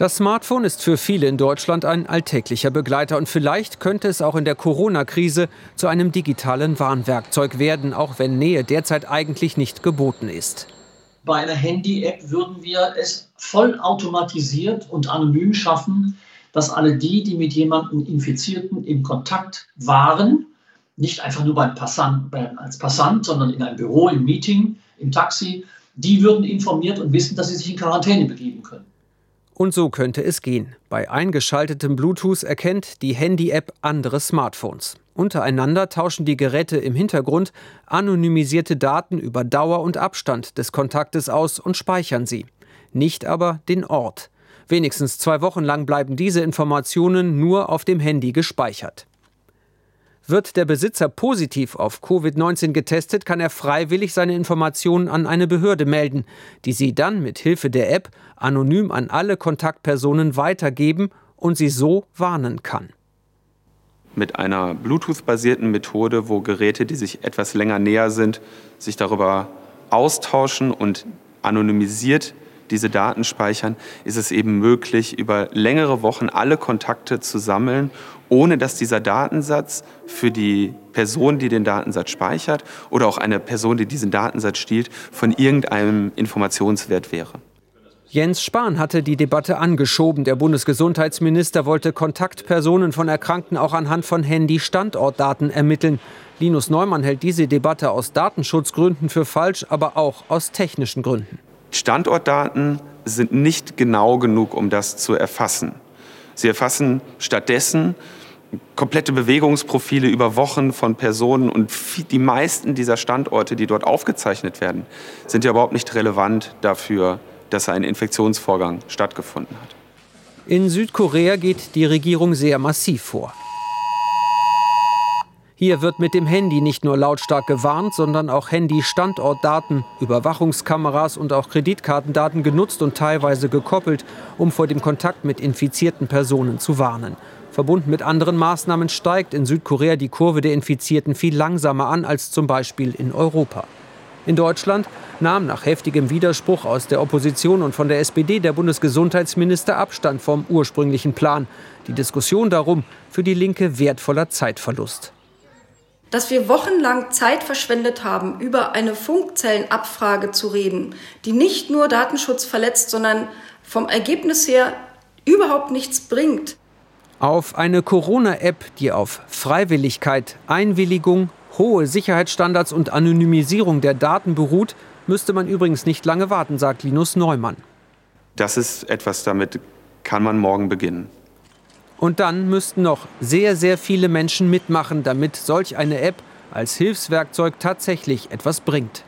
Das Smartphone ist für viele in Deutschland ein alltäglicher Begleiter und vielleicht könnte es auch in der Corona-Krise zu einem digitalen Warnwerkzeug werden, auch wenn Nähe derzeit eigentlich nicht geboten ist. Bei einer Handy-App würden wir es vollautomatisiert und anonym schaffen, dass alle die, die mit jemandem Infizierten in Kontakt waren, nicht einfach nur beim Passant, als Passant, sondern in einem Büro, im Meeting, im Taxi, die würden informiert und wissen, dass sie sich in Quarantäne begeben können. Und so könnte es gehen. Bei eingeschaltetem Bluetooth erkennt die Handy-App andere Smartphones. Untereinander tauschen die Geräte im Hintergrund anonymisierte Daten über Dauer und Abstand des Kontaktes aus und speichern sie. Nicht aber den Ort. Wenigstens zwei Wochen lang bleiben diese Informationen nur auf dem Handy gespeichert. Wird der Besitzer positiv auf Covid-19 getestet, kann er freiwillig seine Informationen an eine Behörde melden, die sie dann mit Hilfe der App anonym an alle Kontaktpersonen weitergeben und sie so warnen kann. Mit einer Bluetooth-basierten Methode, wo Geräte, die sich etwas länger näher sind, sich darüber austauschen und anonymisiert diese Daten speichern, ist es eben möglich, über längere Wochen alle Kontakte zu sammeln, ohne dass dieser Datensatz für die Person, die den Datensatz speichert oder auch eine Person, die diesen Datensatz stiehlt, von irgendeinem Informationswert wäre. Jens Spahn hatte die Debatte angeschoben. Der Bundesgesundheitsminister wollte Kontaktpersonen von Erkrankten auch anhand von Handy-Standortdaten ermitteln. Linus Neumann hält diese Debatte aus Datenschutzgründen für falsch, aber auch aus technischen Gründen. Standortdaten sind nicht genau genug, um das zu erfassen. Sie erfassen stattdessen komplette Bewegungsprofile über Wochen von Personen und die meisten dieser Standorte, die dort aufgezeichnet werden, sind ja überhaupt nicht relevant dafür, dass ein Infektionsvorgang stattgefunden hat. In Südkorea geht die Regierung sehr massiv vor. Hier wird mit dem Handy nicht nur lautstark gewarnt, sondern auch Handy-Standortdaten, Überwachungskameras und auch Kreditkartendaten genutzt und teilweise gekoppelt, um vor dem Kontakt mit infizierten Personen zu warnen. Verbunden mit anderen Maßnahmen steigt in Südkorea die Kurve der Infizierten viel langsamer an als zum Beispiel in Europa. In Deutschland nahm nach heftigem Widerspruch aus der Opposition und von der SPD der Bundesgesundheitsminister Abstand vom ursprünglichen Plan. Die Diskussion darum für die Linke wertvoller Zeitverlust dass wir wochenlang Zeit verschwendet haben, über eine Funkzellenabfrage zu reden, die nicht nur Datenschutz verletzt, sondern vom Ergebnis her überhaupt nichts bringt. Auf eine Corona-App, die auf Freiwilligkeit, Einwilligung, hohe Sicherheitsstandards und Anonymisierung der Daten beruht, müsste man übrigens nicht lange warten, sagt Linus Neumann. Das ist etwas, damit kann man morgen beginnen. Und dann müssten noch sehr, sehr viele Menschen mitmachen, damit solch eine App als Hilfswerkzeug tatsächlich etwas bringt.